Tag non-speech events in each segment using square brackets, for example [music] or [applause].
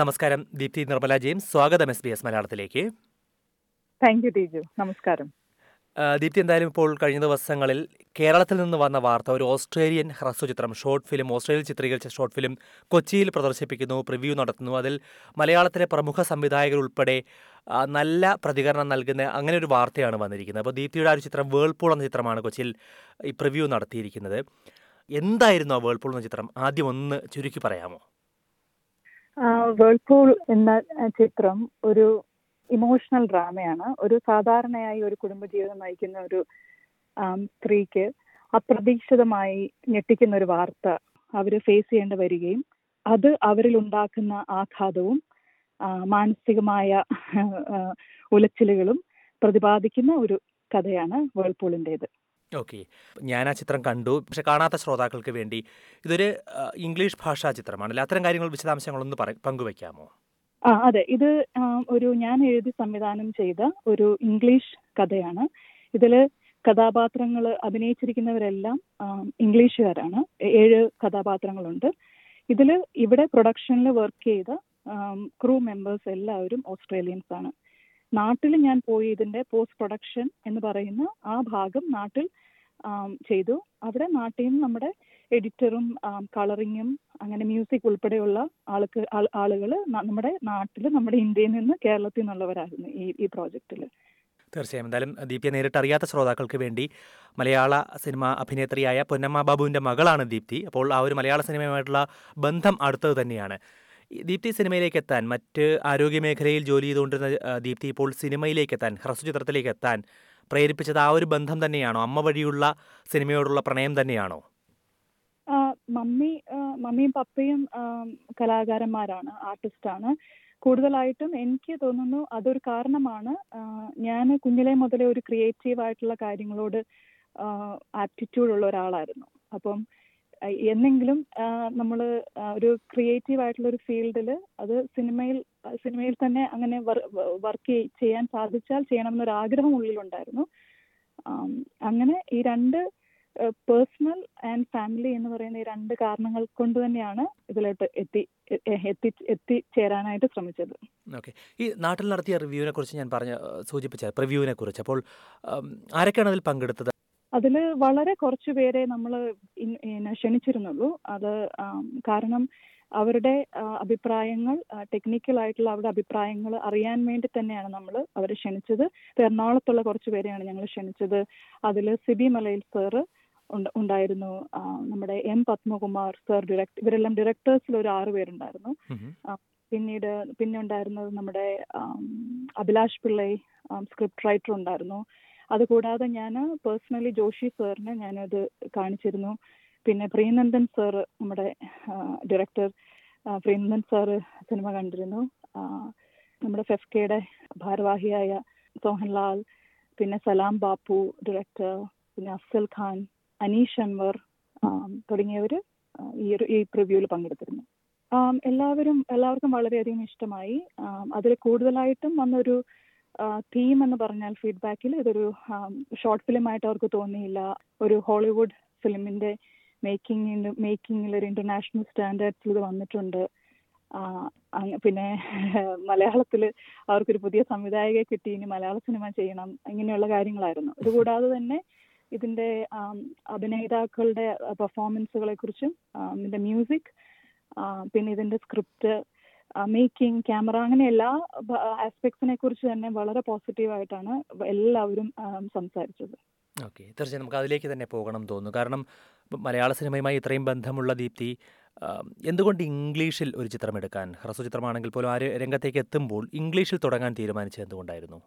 നമസ്കാരം. ദീപ്തി നിർമ്മല ജെയിംസ്. സ്വാഗതം S B S മലയാളത്തിലേക്ക്. താങ്ക് യു ടീജു നമസ്കാരം. ദീപ്തി എന്തായാലും ഇപ്പോൾ കഴിഞ്ഞ ദിവസങ്ങളിൽ കേരളത്തിൽ നിന്ന് വന്ന വാർത്ത ഒരു ഓസ്ട്രേലിയൻ ഹ്രസ്വചിത്രം ഷോർട്ട് ഫിലിം ഓസ്ട്രേലിയയിൽ ചിത്രീകരിച്ച ഷോർട്ട് ഫിലിം കൊച്ചിയിൽ പ്രദർശിപ്പിക്കുന്നു പ്രിവ്യൂ നടത്തുന്നു. അതിൽ മലയാളത്തിലെ പ്രമുഖ സംവിധായകർ ഉൾപ്പെടെ നല്ല പ്രതികരണം നൽകുന്ന അങ്ങനെ ഒരു വാർത്തയാണ് വന്നിരിക്കുന്നത്. അപ്പോൾ ദീപ്തിയുടെ ആ ഒരു ചിത്രം വേൾപൂൾ എന്ന ചിത്രമാണ് കൊച്ചിയിൽ ഈ പ്രിവ്യൂ നടത്തിയിരിക്കുന്നത്. എന്തായിരുന്നു ആ വേൾപൂൾ എന്ന ചിത്രം? ആദ്യം ഒന്ന് ചുരുക്കി പറയാമോ? വേൾപൂൾ എന്ന ചിത്രം ഒരു ഇമോഷണൽ ഡ്രാമയാണ് ഒരു സാധാരണയായി ഒരു കുടുംബജീവിതം നയിക്കുന്ന ഒരു സ്ത്രീക്ക് അപ്രതീക്ഷിതമായി ഞെട്ടിക്കുന്ന ഒരു വാർത്ത അവർ ഫേസ് ചെയ്യേണ്ടി വരികയും അത് അവരിൽ ഉണ്ടാക്കുന്ന ആഘാതവും മാനസികമായ ഉലച്ചിലുകളും പ്രതിപാദിക്കുന്ന ഒരു കഥയാണ് വേൾപൂളിന്റെത് ഓക്കെ. ഞാൻ ആ ചിത്രം കണ്ടു. പക്ഷെ കാണാത്ത ശ്രോതാക്കൾക്ക് വേണ്ടി ഇതൊരു ഇംഗ്ലീഷ് ഭാഷാ ചിത്രമാണല്ലേ അത്തരം കാര്യങ്ങൾ വിശദാംശങ്ങളൊന്ന് പങ്കുവയ്ക്കാമോ ആ അതെ. ഇത് ഒരു ഞാൻ എഴുതി സംവിധാനം ചെയ്ത ഒരു ഇംഗ്ലീഷ് കഥയാണ്. ഇതിൽ കഥാപാത്രങ്ങൾ അഭിനയിച്ചിരിക്കുന്നവരെല്ലാം ഇംഗ്ലീഷുകാരാണ്. ഏഴ് കഥാപാത്രങ്ങളുണ്ട്. ഇതിൽ ഇവിടെ പ്രൊഡക്ഷനിൽ വർക്ക് ചെയ്ത ക്രൂ മെമ്പേഴ്സ് എല്ലാവരും ഓസ്ട്രേലിയൻസ് ആണ് നാട്ടിൽ ഞാൻ പോയി ഇതിന്റെ പോസ്റ്റ് പ്രൊഡക്ഷൻ എന്ന് പറയുന്ന ആ ഭാഗം നാട്ടിൽ ചെയ്തു. അവിടെ നാട്ടിൽ നിന്ന് നമ്മുടെ എഡിറ്ററും കളറിങ്ങും അങ്ങനെ മ്യൂസിക് ഉൾപ്പെടെയുള്ള ആൾക്ക് ആളുകൾ നമ്മുടെ നാട്ടിൽ നമ്മുടെ ഇന്ത്യയിൽ നിന്ന് കേരളത്തിൽ നിന്നുള്ളവരായിരുന്നു ഈ ഈ പ്രോജക്റ്റിൽ തീർച്ചയായും. എന്തായാലും ദീപ്തിയെ നേരിട്ട് അറിയാത്ത ശ്രോതാക്കൾക്ക് വേണ്ടി മലയാള സിനിമ അഭിനേത്രിയായ പൊന്നമ്മ ബാബുവിന്റെ മകളാണ് ദീപ്തി. അപ്പോൾ ആ ഒരു മലയാള സിനിമയുമായിട്ടുള്ള ബന്ധം അടുത്തത് തന്നെയാണ്. ദീപ്തി സിനിമയിലേക്ക് എത്താൻ മറ്റ് ആരോഗ്യ മേഖലയിൽ ജോലി ചെയ്തുകൊണ്ടിരുന്ന ദീപ്തി ഇപ്പോൾ സിനിമയിലേക്ക് എത്താൻ ഹ്രസ്വചിത്രത്തിലേക്ക് എത്താൻ പ്രേരിപ്പിച്ചത് ആ ഒരു ബന്ധം തന്നെയാണോ? അമ്മ വഴിയുള്ള സിനിമയോടുള്ള പ്രണയം തന്നെയാണോ? മമ്മി മമ്മിയും പപ്പയും കലാകാരന്മാരാണ് ആർട്ടിസ്റ്റാണ്. കൂടുതലായിട്ടും എനിക്ക് തോന്നുന്നു അതൊരു കാരണമാണ്. ഞാൻ കുഞ്ഞിലെ മുതലേ ഒരു ക്രിയേറ്റീവ് ആയിട്ടുള്ള കാര്യങ്ങളോട് ആപ്റ്റിറ്റ്യൂഡ് ഉള്ള ഒരാളായിരുന്നു. അപ്പം എന്നെങ്കിലും നമ്മൾ ഒരു ക്രിയേറ്റീവ് ആയിട്ടുള്ള ഒരു ഫീൽഡിൽ അത് സിനിമയിൽ സിനിമയിൽ തന്നെ അങ്ങനെ വർക്ക് ചെയ്യാൻ സാധിച്ചാൽ ചെയ്യണമെന്നൊരു ആഗ്രഹം ഉള്ളിലുണ്ടായിരുന്നു. അങ്ങനെ ഈ രണ്ട് പേഴ്സണൽ ആൻഡ് ഫാമിലി എന്ന് പറയുന്ന ഈ രണ്ട് കാരണങ്ങൾ കൊണ്ട് തന്നെയാണ് ഇതിലോട്ട് എത്തി എത്തി എത്തിച്ചേരാനായിട്ട് ശ്രമിച്ചത്. ഓക്കെ. ഈ നാട്ടിൽ നടത്തിയ റിവ്യൂവിനെ കുറിച്ച് ഞാൻ പറഞ്ഞ സൂചിപ്പിച്ച റിവ്യൂവിനെ കുറിച്ച്. അപ്പോൾ ആരൊക്കെയാണ് അതിൽ പങ്കെടുത്തത്? അതിൽ വളരെ കുറച്ച് പേരെ നമ്മൾ ക്ഷണിച്ചിരുന്നുള്ളൂ. അത് കാരണം അവരുടെ അഭിപ്രായങ്ങൾ ടെക്നിക്കൽ ആയിട്ടുള്ള അവരുടെ അഭിപ്രായങ്ങൾ അറിയാൻ വേണ്ടി തന്നെയാണ് നമ്മൾ അവരെ ക്ഷണിച്ചത്. എറണാകുളത്തുള്ള കുറച്ച് പേരെയാണ് ഞങ്ങൾ ക്ഷണിച്ചത്. അതിൽ സിബി മലയിൽ സാറ് ഉണ്ടായിരുന്നു. നമ്മുടെ എം പത്മകുമാർ സർ ഡയറക്ട് ഇവരെല്ലാം ഡയറക്ടേഴ്സിൽ ഒരു ആറ് പേരുണ്ടായിരുന്നു. പിന്നീട് പിന്നെ ഉണ്ടായിരുന്നത് നമ്മുടെ അഭിലാഷ് പിള്ളൈ സ്ക്രിപ്റ്റ് റൈറ്റർ ഉണ്ടായിരുന്നു. അതുകൂടാതെ ഞാൻ പേഴ്സണലി ജോഷി സാറിന് ഞാനത് കാണിച്ചിരുന്നു. പിന്നെ പ്രിയനന്ദൻ സാർ നമ്മുടെ ഡയറക്ടർ പ്രിയനന്ദൻ സാറ് സിനിമ കണ്ടിരുന്നു. നമ്മുടെ ഫെഫ്കയുടെ ഭാരവാഹിയായ സോഹൻലാൽ പിന്നെ സലാം ബാപ്പു ഡയറക്ടർ പിന്നെ അഫ്സൽ ഖാൻ അനീഷ് അൻവർ തുടങ്ങിയവർ ഈ ഒരു ഈ പ്രിവ്യൂവിൽ പങ്കെടുത്തിരുന്നു. എല്ലാവരും എല്ലാവർക്കും വളരെയധികം ഇഷ്ടമായി. അതിൽ കൂടുതലായിട്ടും വന്നൊരു തീം എന്ന് പറഞ്ഞാൽ ഫീഡ്ബാക്കിൽ ഇതൊരു ഷോർട്ട് ഫിലിം ആയിട്ട് അവർക്ക് തോന്നിയില്ല. ഒരു ഹോളിവുഡ് ഫിലിമിന്റെ മേക്കിംഗ് മേക്കിംഗിൽ ഒരു ഇന്റർനാഷണൽ സ്റ്റാൻഡേർഡ്സിൽ ഇത് വന്നിട്ടുണ്ട്. പിന്നെ [laughs] മലയാളത്തിൽ അവർക്കൊരു പുതിയ സംവിധായകയെ കിട്ടി ഇനി മലയാള സിനിമ ചെയ്യണം ഇങ്ങനെയുള്ള കാര്യങ്ങളായിരുന്നു. ഇതുകൂടാതെ തന്നെ ഇതിന്റെ അഭിനേതാക്കളുടെ പെർഫോമൻസുകളെ കുറിച്ചും ഇതിന്റെ മ്യൂസിക് പിന്നെ ഇതിന്റെ സ്ക്രിപ്റ്റ് മേക്കിംഗ് ക്യാമറ അങ്ങനെ എല്ലാ ആസ്പെക്ട്സിനെ കുറിച്ച് തന്നെ വളരെ പോസിറ്റീവായിട്ടാണ് എല്ലാവരും സംസാരിച്ചത്. ഓക്കെ. തീർച്ചയായും നമുക്ക് അതിലേക്ക് തന്നെ പോകണം തോന്നുന്നു. കാരണം മലയാള സിനിമയുമായി ഇത്രയും ബന്ധമുള്ള ദീപ്തി എന്തുകൊണ്ട് ഇംഗ്ലീഷിൽ ഒരു ചിത്രം എടുക്കാൻ ഹ്രസ്വ ചിത്രമാണെങ്കിൽ പോലും ആ രംഗത്തേക്ക് എത്തുമ്പോൾ ഇംഗ്ലീഷിൽ തുടങ്ങാൻ തീരുമാനിച്ചത് എന്തുകൊണ്ടായിരുന്നു?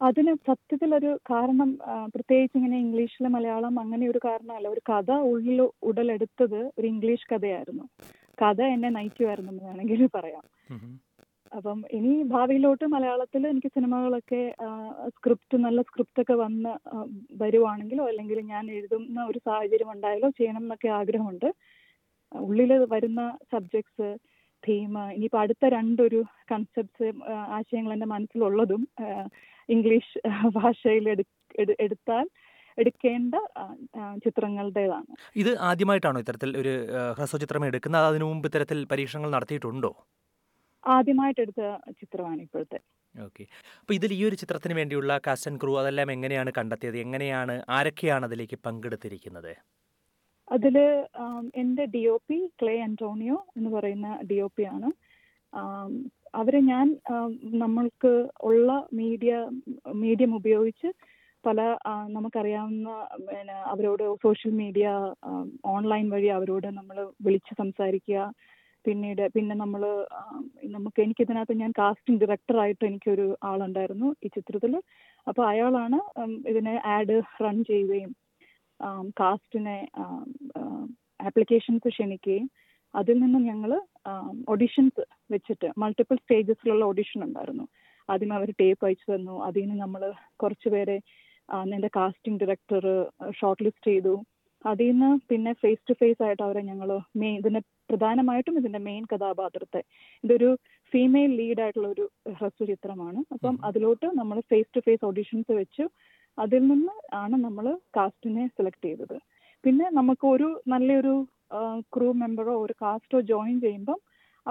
അതിന് സത്യത്തിൽ ഒരു കാരണം പ്രത്യേകിച്ച് ഇങ്ങനെ ഇംഗ്ലീഷിലെ മലയാളം അങ്ങനെ ഒരു കാരണമല്ല. ഒരു കഥ ഉള്ളിൽ ഉടലെടുത്തത് ഒരു ഇംഗ്ലീഷ് കഥയായിരുന്നു. കഥ എന്നെ നയിക്കുമായിരുന്നു എന്ന് വേണമെങ്കിൽ പറയാം. അപ്പം ഇനി ഭാവിയിലോട്ട് മലയാളത്തിൽ എനിക്ക് സിനിമകളൊക്കെ സ്ക്രിപ്റ്റ് നല്ല സ്ക്രിപ്റ്റ് ഒക്കെ വന്ന് വരുവാണെങ്കിലോ അല്ലെങ്കിൽ ഞാൻ എഴുതുന്ന ഒരു സാഹചര്യം ഉണ്ടായാലോ ചെയ്യണം എന്നൊക്കെ ആഗ്രഹമുണ്ട്. ഉള്ളിൽ വരുന്ന സബ്ജക്ട്സ് തീം ഇനിയിപ്പോൾ അടുത്ത രണ്ടൊരു കൺസെപ്റ്റ്സ് ആശയങ്ങൾ എന്റെ മനസ്സിലുള്ളതും ഇംഗ്ലീഷ് ഭാഷയിൽ എടു- എടു- എടുത്താൽ എടുക്കേണ്ട ചിത്രങ്ങളുടേതാണ്. ഇത് ആദ്യമായിട്ടാണോ ഇത്തരത്തിൽ ഒരു ഹ്രസ്വ ചിത്രം എടുക്കുന്നത്? അതിനു മുമ്പ് ഇത്തരത്തിൽ പരീക്ഷണങ്ങൾ നടത്തിയിട്ടുണ്ടോ? ആദ്യമായിട്ട് എടുത്ത ചിത്രമാണ് ഇപ്പോഴത്തെ. ഓക്കെ. അപ്പോൾ ഇതിൽ ഈ ഒരു ചിത്രത്തിന് വേണ്ടിയുള്ള കാസ്റ്റ് ആൻഡ് ക്രൂ അതെല്ലാം എങ്ങനെയാണ് കണ്ടെത്തിയത്? എങ്ങനെയാണ് ആരൊക്കെയാണ് അതിലേക്ക് പങ്കെടുത്തിരിക്കുന്നത്? അതിൽ എന്റെ D O P Clay Antonio എന്ന് പറയുന്ന ഡി ഒ പി ആണ്. അവരെ ഞാൻ നമ്മൾക്ക് ഉള്ള മീഡിയ മീഡിയം ഉപയോഗിച്ച് പല നമുക്കറിയാവുന്ന പിന്നെ അവരോട് സോഷ്യൽ മീഡിയ ഓൺലൈൻ വഴി അവരോട് നമ്മൾ വിളിച്ച് സംസാരിക്കുക. പിന്നീട് പിന്നെ നമ്മൾ നമുക്ക് എനിക്കിതിനകത്ത് ഞാൻ കാസ്റ്റിംഗ് ഡയറക്ടറായിട്ട് എനിക്കൊരു ആളുണ്ടായിരുന്നു ഈ ചിത്രത്തിൽ അപ്പോൾ അയാളാണ് ഇതിനെ ആഡ് റൺ ചെയ്യുകയും കാസ്റ്റിനെ ആപ്ലിക്കേഷൻസ് ക്ഷണിക്കുകയും അതിൽ നിന്ന് ഞങ്ങൾ ഓഡിഷൻസ് വെച്ചിട്ട് മൾട്ടിപ്പിൾ സ്റ്റേജസിലുള്ള ഓഡിഷൻ ഉണ്ടായിരുന്നു. ആദ്യം അവർ ടേപ്പ് അയച്ചു തന്നു. അതിൽ നിന്ന് നമ്മൾ കുറച്ച് എന്റെ കാസ്റ്റിംഗ് ഡയറക്ടർ ഷോർട്ട് ലിസ്റ്റ് ചെയ്തു. അതിൽ നിന്ന് പിന്നെ ഫേസ് ടു ഫേസ് ആയിട്ട് അവരെ ഞങ്ങൾ മെയിൻ ഇതിന്റെ പ്രധാനമായിട്ടും ഇതിന്റെ മെയിൻ കഥാപാത്രത്തെ. ഇതൊരു ഫീമെയിൽ ലീഡ് ആയിട്ടുള്ള ഒരു ഹ്രസ്വ ചിത്രമാണ്. അപ്പം അതിലോട്ട് നമ്മൾ ഫേസ് ടു ഫേസ് ഓഡിഷൻസ് വെച്ചു അതിൽ നിന്ന് ആണ് നമ്മൾ കാസ്റ്റിനെ സെലക്ട് ചെയ്തത്. പിന്നെ നമുക്ക് ഒരു നല്ലൊരു ക്രൂ മെമ്പറോ ഒരു കാസ്റ്റോ ജോയിൻ ചെയ്യുമ്പം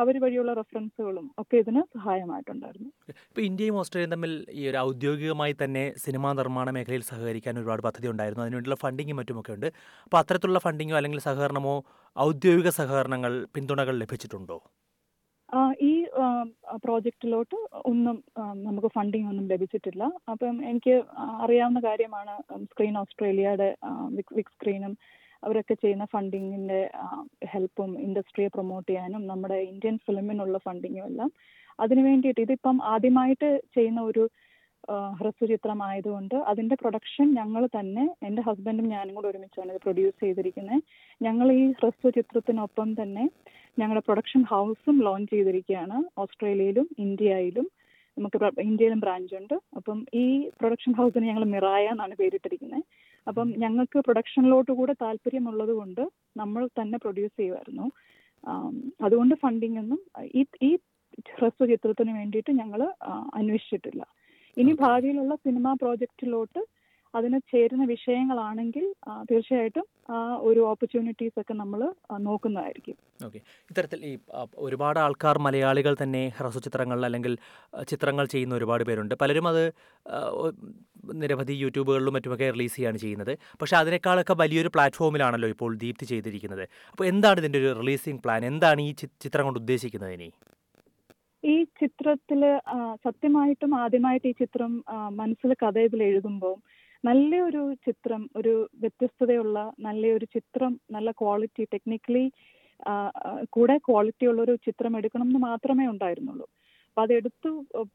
അവർ വഴിയുള്ള റെഫറൻസുകളും ഒക്കെ ഇതിന് സഹായമായിട്ടുണ്ടായിരുന്നു. ഇപ്പോൾ ഇന്ത്യയും ഓസ്ട്രേലിയയും തമ്മിൽ ഈ ഒരു ഔദ്യോഗികമായി തന്നെ സിനിമാ നിർമ്മാണ മേഖലയിൽ സഹകരിക്കാൻ ഒരുപാട് പദ്ധതി ഉണ്ടായിരുന്നു. അതിനുവേണ്ടിയുള്ള ഫണ്ടിങ്ങും മറ്റുമൊക്കെ ഉണ്ട്. അപ്പോൾ അത്തരത്തിലുള്ള ഫണ്ടിങ്ങോ അല്ലെങ്കിൽ സഹകരണമോ ഔദ്യോഗിക സഹകരണങ്ങൾ പിന്തുണകൾ ലഭിച്ചിട്ടുണ്ടോ? ഈ പ്രോജക്റ്റിലോട്ട് ഒന്നും നമുക്ക് ഫണ്ടിങ് ഒന്നും ലഭിച്ചിട്ടില്ല. അപ്പം എനിക്ക് അറിയാവുന്ന കാര്യമാണ് സ്ക്രീൻ ഓസ്ട്രേലിയയുടെ വിക് സ്ക്രീനും അവരൊക്കെ ചെയ്യുന്ന ഫണ്ടിങ്ങിന്റെ ഹെൽപ്പും ഇൻഡസ്ട്രിയെ പ്രൊമോട്ട് ചെയ്യാനും നമ്മുടെ ഇന്ത്യൻ ഫിലിമിനുള്ള ഫണ്ടിങ്ങും എല്ലാം അതിനു വേണ്ടിയിട്ട് ഇതിപ്പം ആദ്യമായിട്ട് ചെയ്യുന്ന ഒരു ഹ്രസ്വ ചിത്രമായതുകൊണ്ട് അതിന്റെ പ്രൊഡക്ഷൻ ഞങ്ങൾ തന്നെ എന്റെ ഹസ്ബൻഡും ഞാനും കൂടെ ഒരുമിച്ചാണ് ഇത് പ്രൊഡ്യൂസ് ചെയ്തിരിക്കുന്നത് ഞങ്ങൾ ഈ ഹ്രസ്വചിത്രത്തിനൊപ്പം തന്നെ ഞങ്ങളുടെ പ്രൊഡക്ഷൻ ഹൗസും ലോഞ്ച് ചെയ്തിരിക്കുകയാണ്. ഓസ്ട്രേലിയയിലും ഇന്ത്യയിലും നമുക്ക് ഇന്ത്യയിലും ബ്രാഞ്ച് ഉണ്ട് അപ്പം ഈ പ്രൊഡക്ഷൻ ഹൗസിന് ഞങ്ങൾ മിറായ എന്നാണ് പേരിട്ടിരിക്കുന്നത് അപ്പം ഞങ്ങൾക്ക് പ്രൊഡക്ഷനിലോട്ട് കൂടെ താല്പര്യമുള്ളത് കൊണ്ട് നമ്മൾ തന്നെ പ്രൊഡ്യൂസ് ചെയ്യുമായിരുന്നു അതുകൊണ്ട് ഫണ്ടിങ് ഒന്നും ഈ ഈ ഹ്രസ്വ ചിത്രത്തിന് വേണ്ടിയിട്ട് ഞങ്ങൾ അന്വേഷിച്ചിട്ടില്ല. ഇനി ഭാവിയിലുള്ള സിനിമാ പ്രോജക്റ്റിലോട്ട് അതിന് ചേരുന്ന വിഷയങ്ങളാണെങ്കിൽ തീർച്ചയായിട്ടും ആ ഒരു ഓപ്പർച്യൂണിറ്റീസ് ഒക്കെ നമ്മൾ നോക്കുന്നതായിരിക്കും. ഓക്കെ. ഇത്തരത്തിൽ ഈ ഒരുപാട് ആൾക്കാർ മലയാളികൾ തന്നെ ഹ്രസ്വചിത്രങ്ങൾ അല്ലെങ്കിൽ ചിത്രങ്ങൾ ചെയ്യുന്ന ഒരുപാട് പേരുണ്ട്. പലരും അത് നിരവധി യൂട്യൂബുകളിലും മറ്റുമൊക്കെ റിലീസ് ചെയ്യാണ് ചെയ്യുന്നത്. പക്ഷേ അതിനേക്കാളൊക്കെ വലിയൊരു പ്ലാറ്റ്ഫോമിലാണല്ലോ ഇപ്പോൾ ദീപ്തി ചെയ്തിരിക്കുന്നത്. അപ്പോൾ എന്താണ് ഇതിന്റെ ഒരു റിലീസിംഗ് പ്ലാൻ എന്താണ് ഈ ചിത്രം കൊണ്ട് ഉദ്ദേശിക്കുന്നത് ഇനി? ഈ ചിത്രത്തിൽ ആ, സത്യമായിട്ടും ആദ്യമായിട്ട് ഈ ചിത്രം മനസ്സിൽ കഥ ഇതിൽ എഴുതുമ്പോൾ നല്ലൊരു ചിത്രം ഒരു വ്യത്യസ്തതയുള്ള നല്ലൊരു ചിത്രം നല്ല ക്വാളിറ്റി ടെക്നിക്കലി കൂടെ ക്വാളിറ്റി ഉള്ള ഒരു ചിത്രം എടുക്കണം എന്ന് മാത്രമേ ഉണ്ടായിരുന്നുള്ളൂ. അപ്പൊ അതെടുത്തു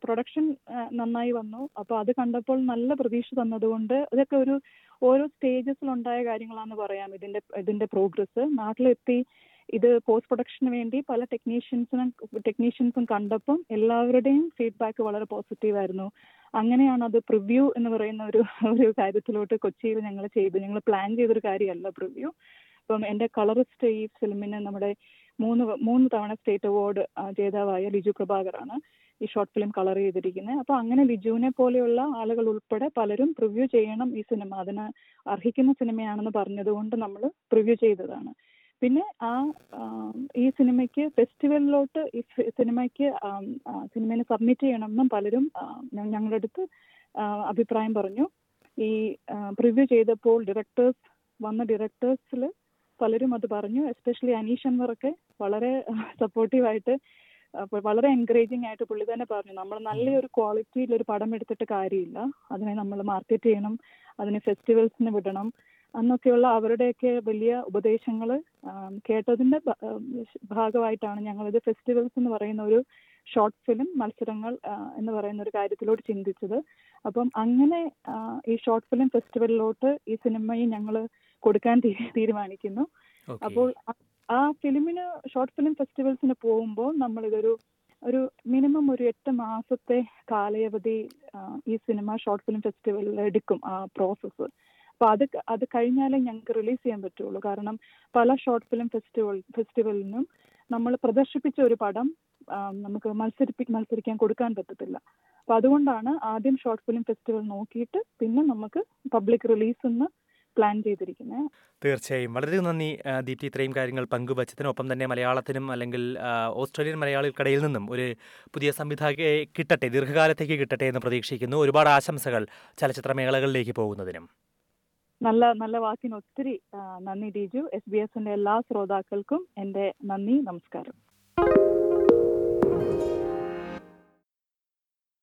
പ്രൊഡക്ഷൻ നന്നായി വന്നു. അപ്പൊ അത് കണ്ടപ്പോൾ നല്ല പ്രതീക്ഷ തന്നതുകൊണ്ട് ഇതൊക്കെ ഒരു ഓരോ സ്റ്റേജസിലുണ്ടായ കാര്യങ്ങളാന്ന് പറയാം. ഇതിന്റെ ഇതിന്റെ പ്രോഗ്രസ് നാട്ടിലെത്തി ഇത് പോസ്റ്റ് പ്രൊഡക്ഷന് വേണ്ടി പല ടെക്നീഷ്യൻസിനും ടെക്നീഷ്യൻസും കണ്ടപ്പം എല്ലാവരുടെയും ഫീഡ്ബാക്ക് വളരെ പോസിറ്റീവ് ആയിരുന്നു. അങ്ങനെയാണ് അത് പ്രിവ്യൂ എന്ന് പറയുന്ന ഒരു ഒരു കാര്യത്തിലോട്ട് കൊച്ചിയിൽ ഞങ്ങൾ ചെയ്തു. ഞങ്ങൾ പ്ലാൻ ചെയ്തൊരു കാര്യമല്ല പ്രിവ്യൂ അപ്പം എന്റെ കളറിസ്റ്റ് ഈ ഫിലിമിന് നമ്മുടെ മൂന്ന് മൂന്ന് തവണ സ്റ്റേറ്റ് അവാർഡ് ജേതാവായ ലിജു പ്രഭാകറാണ് ഈ ഷോർട്ട് ഫിലിം കളർ ചെയ്തിരിക്കുന്നത്. അപ്പൊ അങ്ങനെ ലിജുവിനെ പോലെയുള്ള ആളുകൾ ഉൾപ്പെടെ പലരും പ്രിവ്യൂ ചെയ്യണം ഈ സിനിമ. അതിന് അർഹിക്കുന്ന സിനിമയാണെന്ന് പറഞ്ഞതുകൊണ്ട് നമ്മൾ പ്രിവ്യൂ ചെയ്തതാണ്. പിന്നെ ആ ഈ സിനിമയ്ക്ക് ഫെസ്റ്റിവലിലോട്ട് ഈ സിനിമയ്ക്ക് സിനിമയിൽ സബ്മിറ്റ് ചെയ്യണമെന്നും പലരും ഞങ്ങളുടെ അടുത്ത് അഭിപ്രായം പറഞ്ഞു. ഈ പ്രിവ്യൂ ചെയ്തപ്പോൾ ഡയറക്ടേഴ്സ് വന്ന ഡയറക്ടേഴ്സിൽ പലരും അത് പറഞ്ഞു. എസ്പെഷ്യലി അനീഷ് അൻവറൊക്കെ വളരെ സപ്പോർട്ടീവായിട്ട് വളരെ എൻകറേജിങ് ആയിട്ട് പുള്ളി തന്നെ പറഞ്ഞു. നമ്മൾ നല്ലൊരു ക്വാളിറ്റിയിൽ ഒരു പടം എടുത്തിട്ട് കാര്യമില്ല. അതിനെ നമ്മൾ മാർക്കറ്റ് ചെയ്യണം. അതിനെ ഫെസ്റ്റിവൽസിന് വിടണം. എന്നൊക്കെയുള്ള അവരുടെയൊക്കെ വലിയ ഉപദേശങ്ങൾ കേട്ടതിന്റെ ഭാഗമായിട്ടാണ് ഞങ്ങളിത് ഫെസ്റ്റിവൽസ് എന്ന് പറയുന്ന ഒരു ഷോർട്ട് ഫിലിം മത്സരങ്ങൾ എന്ന് പറയുന്ന ഒരു കാര്യത്തിലോട്ട് ചിന്തിച്ചത്. അപ്പം അങ്ങനെ ഈ ഷോർട്ട് ഫിലിം ഫെസ്റ്റിവലിലോട്ട് ഈ സിനിമയെ ഞങ്ങൾ കൊടുക്കാൻ തീരുമാനിക്കുന്നു. അപ്പോൾ ആ- ഫിലിമിന് ഷോർട്ട് ഫിലിം ഫെസ്റ്റിവൽസിന് പോകുമ്പോൾ നമ്മൾ ഇതൊരു ഒരു മിനിമം ഒരു എട്ട് മാസത്തെ കാലയവധി ഈ സിനിമ ഷോർട്ട് ഫിലിം ഫെസ്റ്റിവലിൽ എടുക്കും ആ പ്രോസസ്സ്. അപ്പൊ അത് അത് കഴിഞ്ഞാലേ ഞങ്ങൾക്ക് റിലീസ് ചെയ്യാൻ പറ്റുള്ളൂ. കാരണം പല ഷോർട്ട് ഫിലിം ഫെസ്റ്റിവൽ ഫെസ്റ്റിവലിനും നമ്മൾ പ്രദർശിപ്പിച്ച ഒരു പടം നമുക്ക് മത്സരിപ്പി മത്സരിക്കാൻ കൊടുക്കാൻ പറ്റത്തില്ല. അപ്പൊ അതുകൊണ്ടാണ് ആദ്യം ഷോർട്ട് ഫിലിം ഫെസ്റ്റിവൽ നോക്കിയിട്ട് പിന്നെ നമുക്ക് പബ്ലിക് റിലീസ് എന്ന് പ്ലാൻ ചെയ്തിരിക്കുന്നത് തീർച്ചയായും. വളരെ നന്ദി ദീപ്തി. ഇത്രയും കാര്യങ്ങൾ പങ്കുവച്ചതിനൊപ്പം തന്നെ മലയാളത്തിനും അല്ലെങ്കിൽ ഓസ്ട്രേലിയൻ മലയാളികൾക്കിടയിൽ നിന്നും ഒരു പുതിയ സംവിധായകയെ കിട്ടട്ടെ ദീർഘകാലത്തേക്ക് കിട്ടട്ടെ എന്ന് പ്രതീക്ഷിക്കുന്നു. ഒരുപാട് ആശംസകൾ ചലച്ചിത്ര മേഖലകളിലേക്ക് പോകുന്നതിനും. നല്ല നല്ല വാക്കിന് ഒത്തിരി നന്ദി ഡിജു എസ് ബി എസിന്റെ എല്ലാ ശ്രോതാക്കൾക്കും എന്റെ നന്ദി നമസ്കാരം.